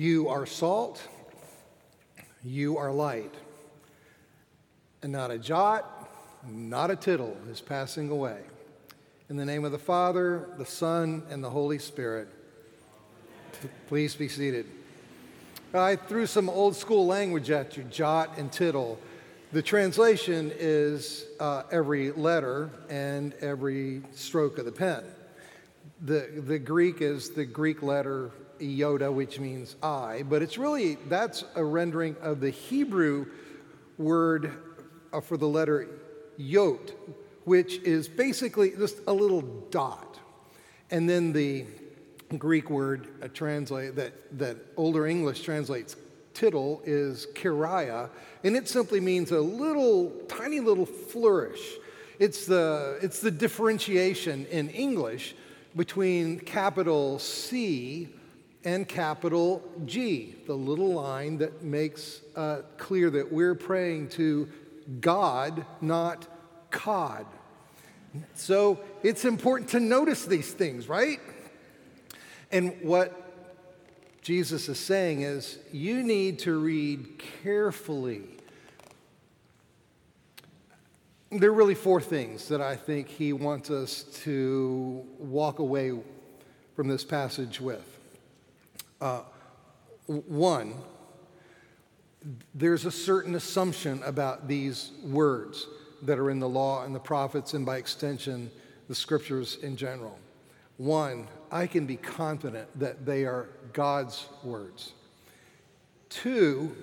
You are salt, you are light, and not a jot, not a tittle is passing away. In the name of the Father, the Son, and the Holy Spirit, please be seated. I threw some old school language at you, jot and tittle. The translation is uh, every letter and every stroke of the pen. The, the Greek is the Greek letter iota, which means I, but it's really, that's a rendering of the Hebrew word uh, for the letter yot, which is basically just a little dot. And then the Greek word uh, translate that, that older English translates tittle is keraia, and it simply means a little, tiny little flourish. It's the, it's the differentiation in English between capital C and capital G, the little line that makes uh, clear that we're praying to God, not cod. So it's important to notice these things, right? And what Jesus is saying is you need to read carefully. There are really four things that I think he wants us to walk away from this passage with. Uh, one, there's a certain assumption about these words that are in the law and the prophets, and by extension, the scriptures in general. One, I can be confident that they are God's words. Two,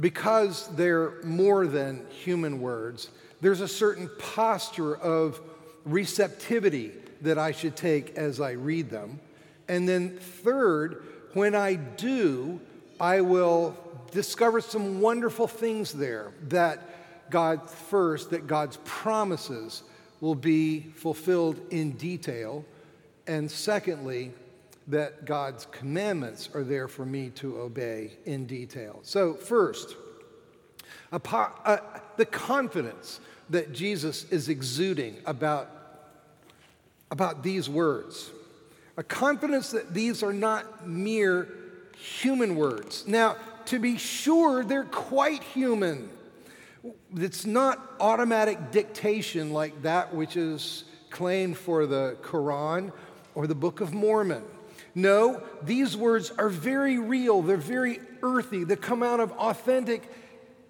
because they're more than human words, there's a certain posture of receptivity that I should take as I read them. And then, third, when I do, I will discover some wonderful things there that God, first, that God's promises will be fulfilled in detail. And secondly, that God's commandments are there for me to obey in detail. So, first, uh, the confidence that Jesus is exuding about, about these words, a confidence that these are not mere human words. Now, to be sure, they're quite human. It's not automatic dictation like that which is claimed for the Quran or the Book of Mormon. No, these words are very real, they're very earthy, they come out of authentic,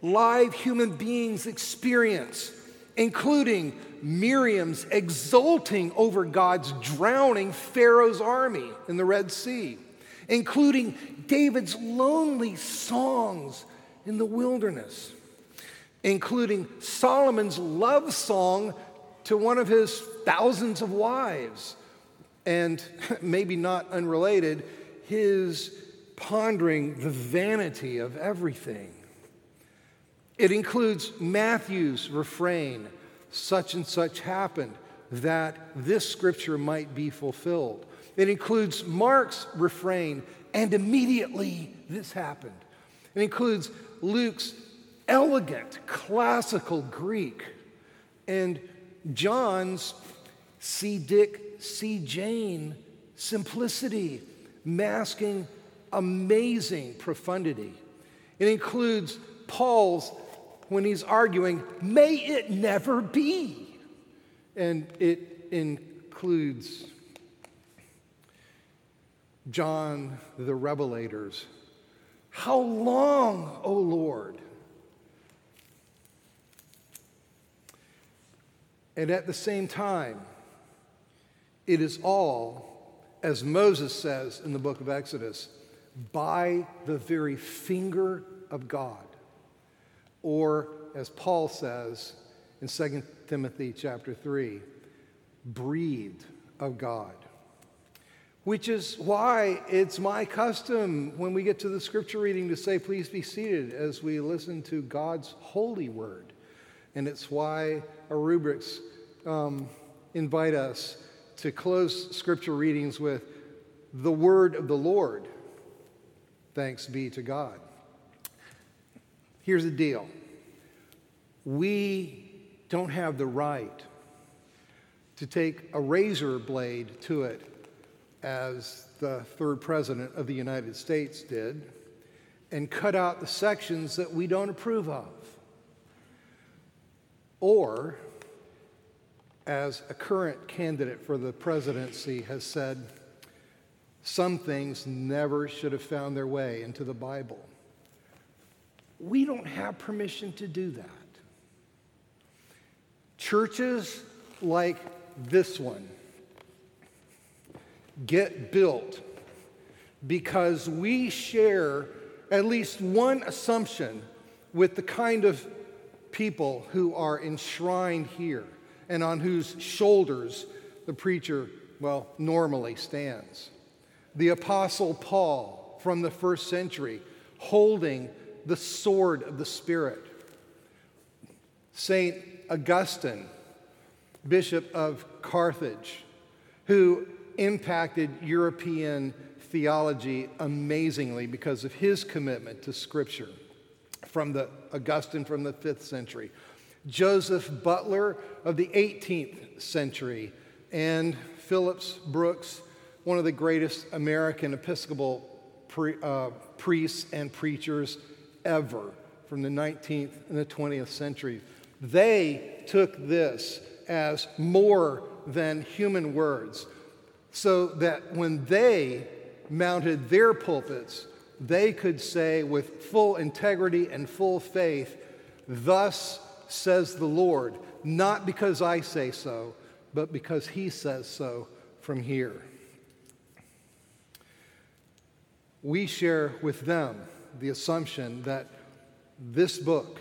live human beings' experience, including Miriam's exulting over God's drowning Pharaoh's army in the Red Sea, including David's lonely songs in the wilderness, including Solomon's love song to one of his thousands of wives, and maybe not unrelated, his pondering the vanity of everything. It includes Matthew's refrain, such and such happened, that this scripture might be fulfilled. It includes Mark's refrain, and immediately this happened. It includes Luke's elegant classical Greek and John's see Dick, see Jane simplicity, masking amazing profundity. It includes Paul's when he's arguing, may it never be. And it includes John the Revelator's, How long, O Lord? And at the same time, it is all, as Moses says in the book of Exodus, by the very finger of God. Or, as Paul says in 2 Timothy chapter 3, breathed of God which is why it's my custom when we get to the scripture reading to say, Please be seated as we listen to God's holy word. And it's why our rubrics um, invite us to close scripture readings with the word of the Lord. Thanks be to God. Here's the deal we don't have the right to take a razor blade to it as the third president of the United States did, and cut out the sections that we don't approve of. Or, as a current candidate for the presidency has said, some things never should have found their way into the Bible. We don't have permission to do that. Churches like this one get built because we share at least one assumption with the kind of people who are enshrined here and on whose shoulders the preacher, well, normally stands. The Apostle Paul from the first century holding the sword of the Spirit. St. Augustine, Bishop of Carthage, who impacted European theology amazingly because of his commitment to Scripture from the Augustine from the 5th century. Joseph Butler of the 18th century, and Phillips Brooks, one of the greatest American Episcopal pre, uh, priests and preachers ever from the 19th and the 20th century. They took this as more than human words, so that when they mounted their pulpits, they could say with full integrity and full faith, Thus says the Lord, not because I say so, but because He says so from here. We share with them the assumption that this book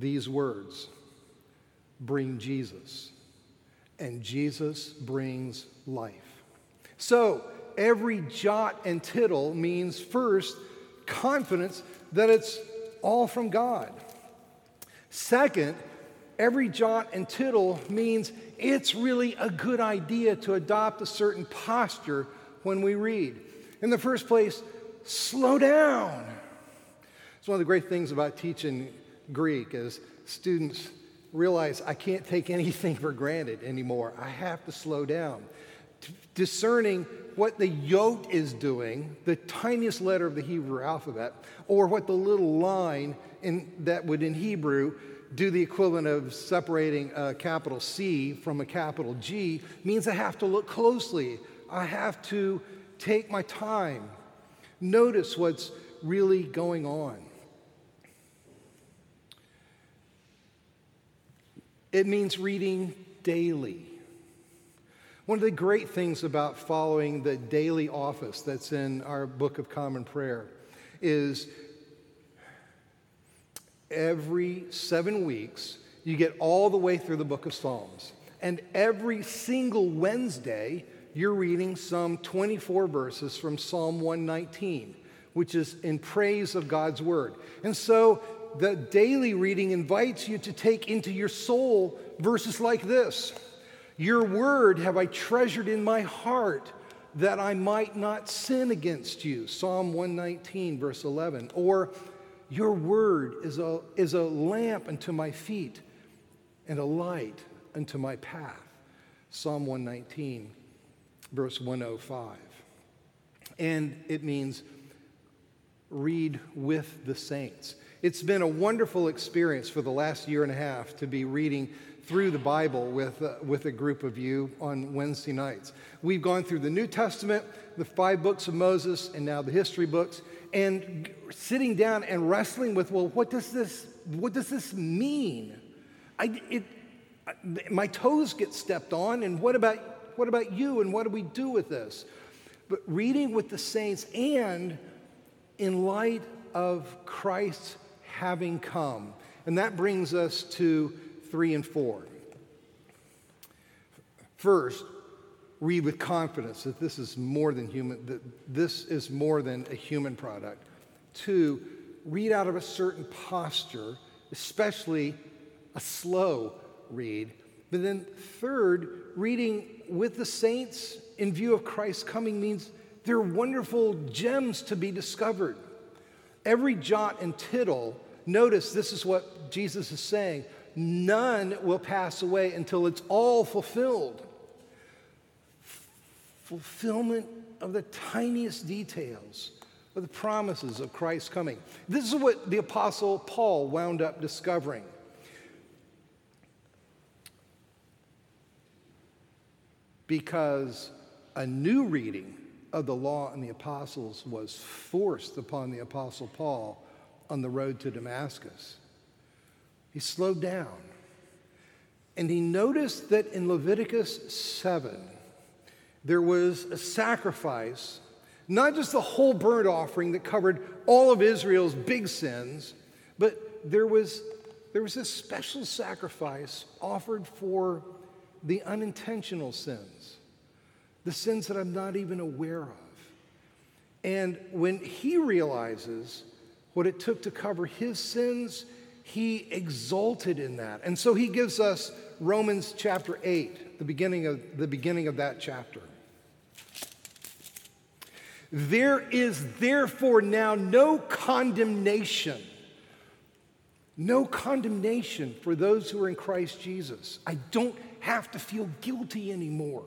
these words bring Jesus, and Jesus brings life. So, every jot and tittle means first, confidence that it's all from God. Second, every jot and tittle means it's really a good idea to adopt a certain posture when we read. In the first place, slow down. It's one of the great things about teaching Greek is students realize I can't take anything for granted anymore. I have to slow down. discerning what the yod is doing, the tiniest letter of the Hebrew alphabet, or what the little line in, that would in Hebrew do the equivalent of separating a capital C from a capital G, means I have to look closely. I have to take my time, notice what's really going on. It means reading daily. One of the great things about following the daily office that's in our Book of Common Prayer is every seven weeks, you get all the way through the book of Psalms. And every single Wednesday, you're reading some 24 verses from Psalm 119, which is in praise of God's word. And so the daily reading invites you to take into your soul verses like this Your word have I treasured in my heart that I might not sin against you. Psalm 119, verse 11. Or, Your word is a, is a lamp unto my feet and a light unto my path. Psalm 119, verse 105. And it means read with the saints. It's been a wonderful experience for the last year and a half to be reading through the Bible with, uh, with a group of you on Wednesday nights. We've gone through the New Testament, the five books of Moses, and now the history books, and sitting down and wrestling with, well, what does this, what does this mean? I, it, my toes get stepped on, and what about, what about you, and what do we do with this? But reading with the saints and in light of Christ's having come. And that brings us to three and four. First, read with confidence that this is more than human, that this is more than a human product. Two, read out of a certain posture, especially a slow read. But then, third, reading with the saints in view of Christ's coming means there are wonderful gems to be discovered. Every jot and tittle Notice this is what Jesus is saying none will pass away until it's all fulfilled. Fulfillment of the tiniest details of the promises of Christ's coming. This is what the Apostle Paul wound up discovering. Because a new reading of the law and the apostles was forced upon the Apostle Paul on the road to Damascus. He slowed down and he noticed that in Leviticus 7, there was a sacrifice not just the whole burnt offering that covered all of Israel's big sins, but there was, there was this special sacrifice offered for the unintentional sins, the sins that I'm not even aware of. And when he realizes what it took to cover his sins, he exulted in that. And so he gives us Romans chapter 8, the beginning of, the beginning of that chapter. There is therefore now no condemnation. No condemnation for those who are in Christ Jesus. I don't have to feel guilty anymore.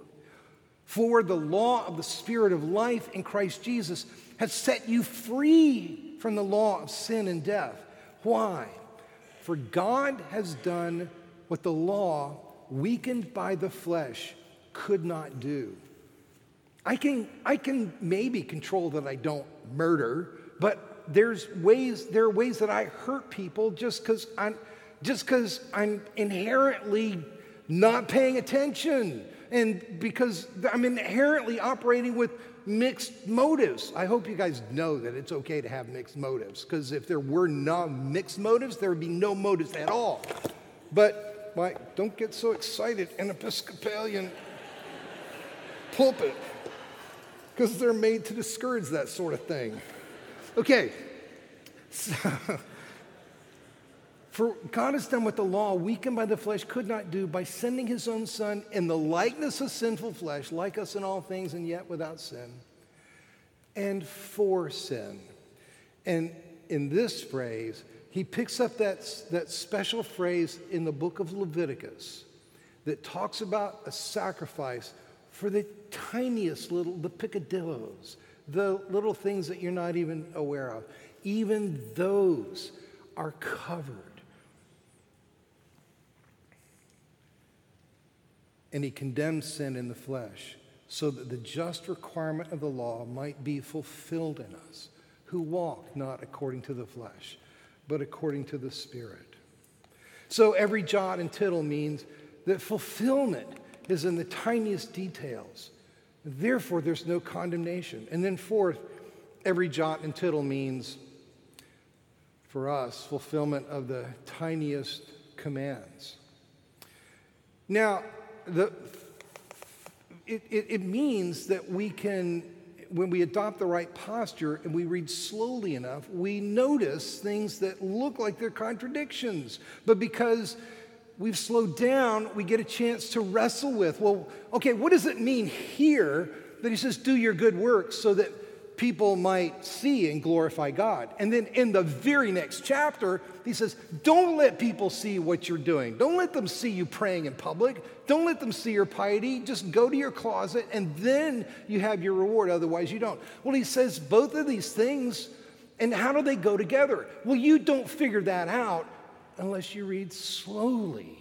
For the law of the Spirit of life in Christ Jesus has set you free from the law of sin and death. Why? For God has done what the law, weakened by the flesh, could not do. I can, I can maybe control that I don't murder, but there's ways, there are ways that I hurt people just because I'm, just because I'm inherently not paying attention and because I'm inherently operating with mixed motives. I hope you guys know that it's okay to have mixed motives because if there were no mixed motives, there would be no motives at all. But like, don't get so excited in Episcopalian pulpit because they're made to discourage that sort of thing. Okay, so, for God has done what the law, weakened by the flesh, could not do by sending his own Son in the likeness of sinful flesh, like us in all things, and yet without sin, and for sin. And in this phrase, he picks up that, that special phrase in the book of Leviticus that talks about a sacrifice for the tiniest little, the peccadillos, the little things that you're not even aware of. Even those are covered. And he condemns sin in the flesh so that the just requirement of the law might be fulfilled in us who walk not according to the flesh, but according to the Spirit. So every jot and tittle means that fulfillment is in the tiniest details. Therefore, there's no condemnation. And then, fourth, every jot and tittle means for us fulfillment of the tiniest commands. Now, the, it, it, it means that we can, when we adopt the right posture and we read slowly enough, we notice things that look like they're contradictions. But because we've slowed down, we get a chance to wrestle with well, okay, what does it mean here that he says, do your good works so that people might see and glorify God? And then in the very next chapter, he says, don't let people see what you're doing. Don't let them see you praying in public. Don't let them see your piety. Just go to your closet and then you have your reward. Otherwise, you don't. Well, he says both of these things. And how do they go together? Well, you don't figure that out unless you read slowly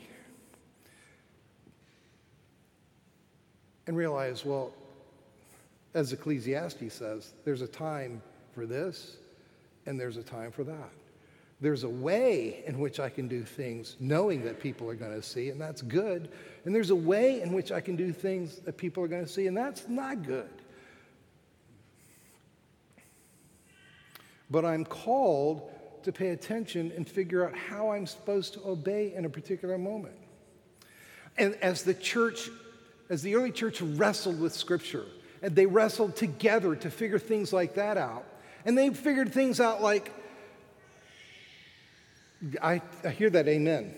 and realize, well, as Ecclesiastes says, there's a time for this and there's a time for that. There's a way in which I can do things knowing that people are going to see, and that's good. And there's a way in which I can do things that people are going to see, and that's not good. But I'm called to pay attention and figure out how I'm supposed to obey in a particular moment. And as the church, as the early church wrestled with Scripture, and they wrestled together to figure things like that out, and they figured things out like, I, I hear that, amen.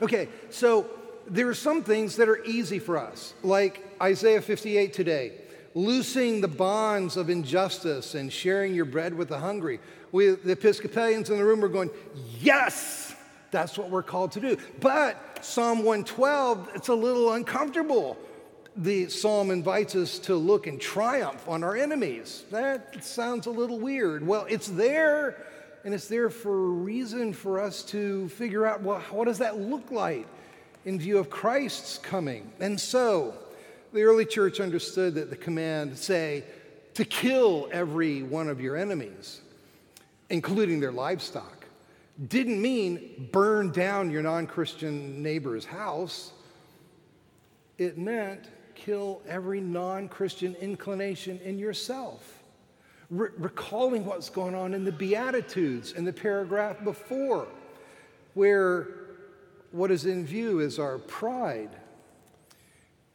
Okay, so there are some things that are easy for us, like Isaiah 58 today loosing the bonds of injustice and sharing your bread with the hungry. We, the Episcopalians in the room, are going, Yes, That's what we're called to do. But Psalm 112, it's a little uncomfortable. The psalm invites us to look in triumph on our enemies. That sounds a little weird. Well, it's there, and it's there for a reason for us to figure out well, what does that look like in view of Christ's coming? And so, the early church understood that the command, say, to kill every one of your enemies, including their livestock, didn't mean burn down your non Christian neighbor's house. It meant kill every non Christian inclination in yourself. Re- recalling what's going on in the Beatitudes in the paragraph before, where what is in view is our pride,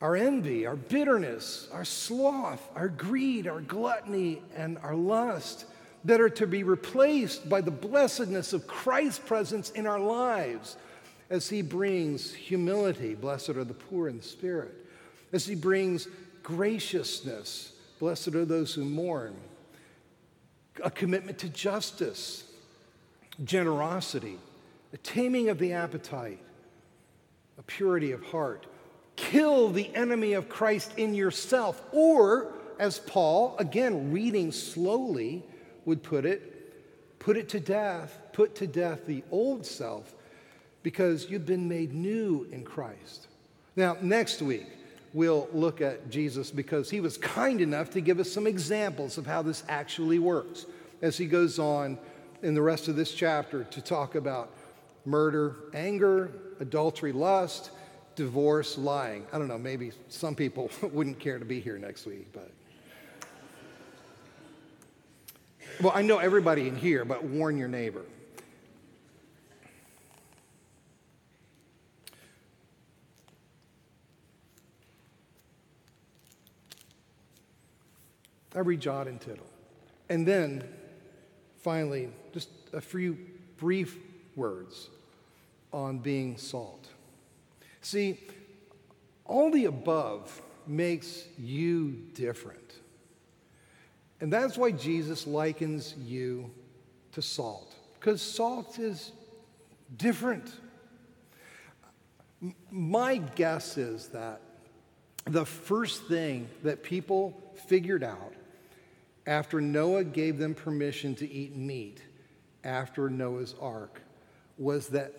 our envy, our bitterness, our sloth, our greed, our gluttony, and our lust that are to be replaced by the blessedness of Christ's presence in our lives as He brings humility, blessed are the poor in spirit, as He brings graciousness, blessed are those who mourn, a commitment to justice, generosity, a taming of the appetite, a purity of heart. Kill the enemy of Christ in yourself, or as Paul, again reading slowly, would put it, put it to death, put to death the old self because you've been made new in Christ. Now, next week, we'll look at Jesus because he was kind enough to give us some examples of how this actually works as he goes on in the rest of this chapter to talk about murder, anger, adultery, lust, divorce, lying. I don't know, maybe some people wouldn't care to be here next week, but. Well, I know everybody in here, but warn your neighbor. Every jot and tittle. And then, finally, just a few brief words on being salt. See, all the above makes you different. And that's why Jesus likens you to salt, because salt is different. My guess is that the first thing that people figured out after Noah gave them permission to eat meat after Noah's ark was that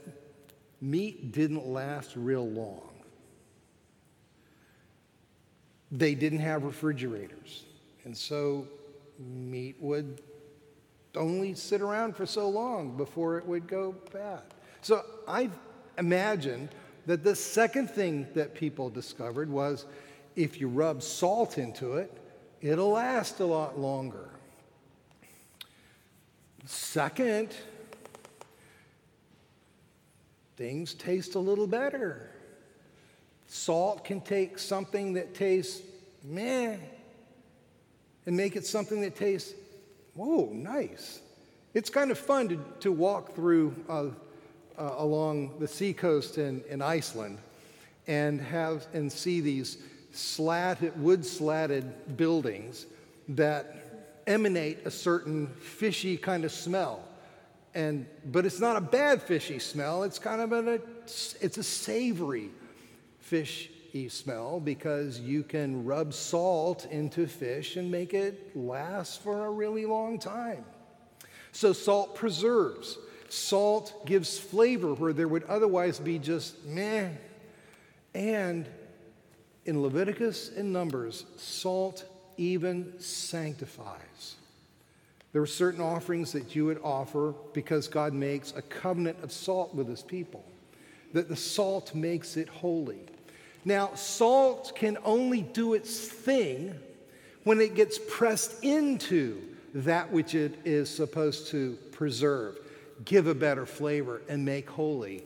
meat didn't last real long. They didn't have refrigerators. And so meat would only sit around for so long before it would go bad. So I imagine that the second thing that people discovered was if you rub salt into it, it'll last a lot longer. Second, things taste a little better. Salt can take something that tastes meh and make it something that tastes, whoa, nice. It's kind of fun to, to walk through uh, uh, along the seacoast in, in Iceland and have and see these slatted, wood slatted buildings that emanate a certain fishy kind of smell. And, but it's not a bad fishy smell. It's kind of a, it's a savory fishy smell because you can rub salt into fish and make it last for a really long time. So, salt preserves. Salt gives flavor where there would otherwise be just meh. And in Leviticus and Numbers, salt even sanctifies. There were certain offerings that you would offer because God makes a covenant of salt with his people, that the salt makes it holy. Now, salt can only do its thing when it gets pressed into that which it is supposed to preserve, give a better flavor, and make holy.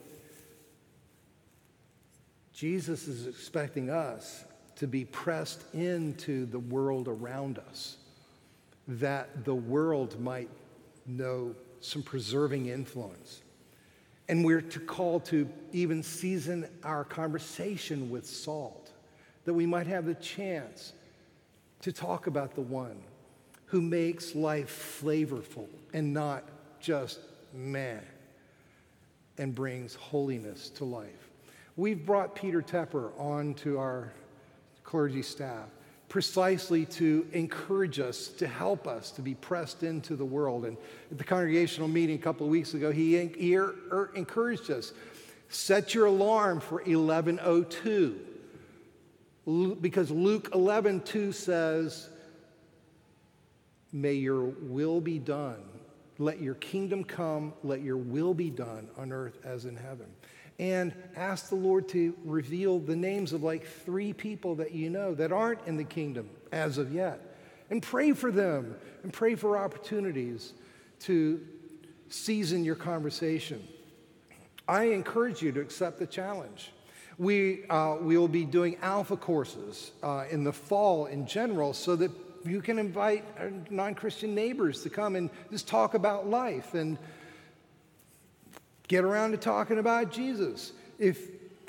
Jesus is expecting us to be pressed into the world around us, that the world might know some preserving influence. And we're to call to even season our conversation with salt, that we might have the chance to talk about the one who makes life flavorful and not just meh. and brings holiness to life. We've brought Peter Tepper on to our clergy staff precisely to encourage us, to help us to be pressed into the world. And at the congregational meeting a couple of weeks ago, he, he er, er, encouraged us set your alarm for 1102 because Luke 11 2 says, May your will be done. Let your kingdom come. Let your will be done on earth as in heaven. And ask the Lord to reveal the names of like three people that you know that aren't in the kingdom as of yet. And pray for them and pray for opportunities to season your conversation. I encourage you to accept the challenge. We uh, will be doing alpha courses uh, in the fall in general so that you can invite uh, non Christian neighbors to come and just talk about life and get around to talking about Jesus. If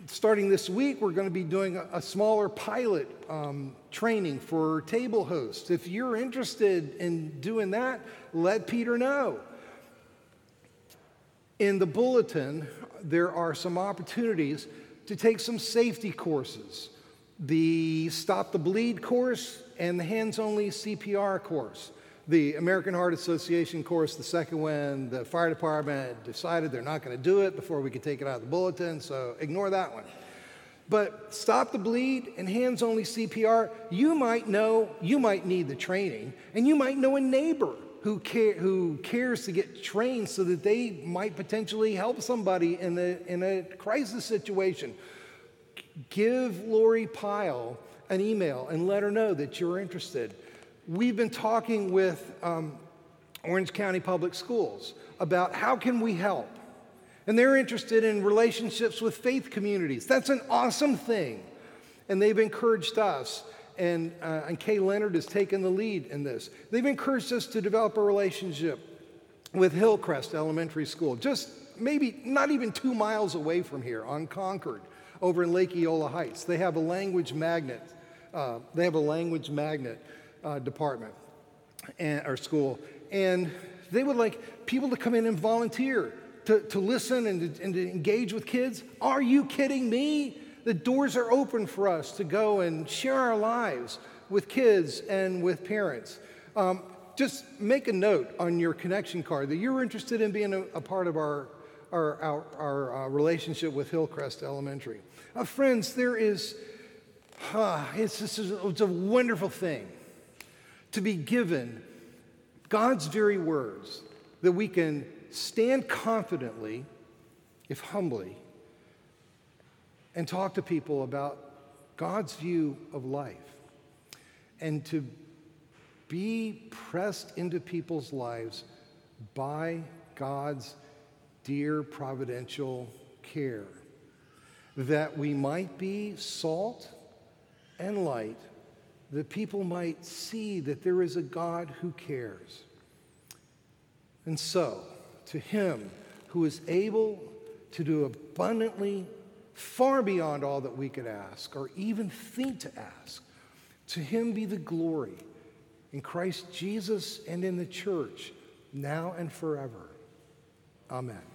starting this week, we're going to be doing a, a smaller pilot um, training for table hosts. If you're interested in doing that, let Peter know. In the bulletin, there are some opportunities to take some safety courses the Stop the Bleed course and the Hands Only CPR course. The American Heart Association course, the second one, the fire department decided they're not going to do it before we could take it out of the bulletin, so ignore that one. But Stop the Bleed and Hands Only CPR, you might know, you might need the training, and you might know a neighbor who, care, who cares to get trained so that they might potentially help somebody in, the, in a crisis situation give Lori Pyle an email and let her know that you're interested. We've been talking with um, Orange County Public Schools about how can we help. And they're interested in relationships with faith communities. That's an awesome thing. And they've encouraged us, and, uh, and Kay Leonard has taken the lead in this. They've encouraged us to develop a relationship with Hillcrest Elementary School, just maybe not even two miles away from here on Concord over in Lake Eola Heights. They have a language magnet. Uh, they have a language magnet uh, department and, or school, and they would like people to come in and volunteer to, to listen and to, and to engage with kids. Are you kidding me? The doors are open for us to go and share our lives with kids and with parents. Um, just make a note on your connection card that you're interested in being a, a part of our, our, our, our uh, relationship with Hillcrest Elementary. Uh, friends, there is, uh, it's, just, it's a wonderful thing to be given God's very words that we can stand confidently, if humbly, and talk to people about God's view of life. And to be pressed into people's lives by God's dear providential care that we might be salt and light, that people might see that there is a God who cares. And so, to him who is able to do abundantly far beyond all that we could ask or even think to ask, to him be the glory in Christ Jesus and in the church, now and forever. Amen.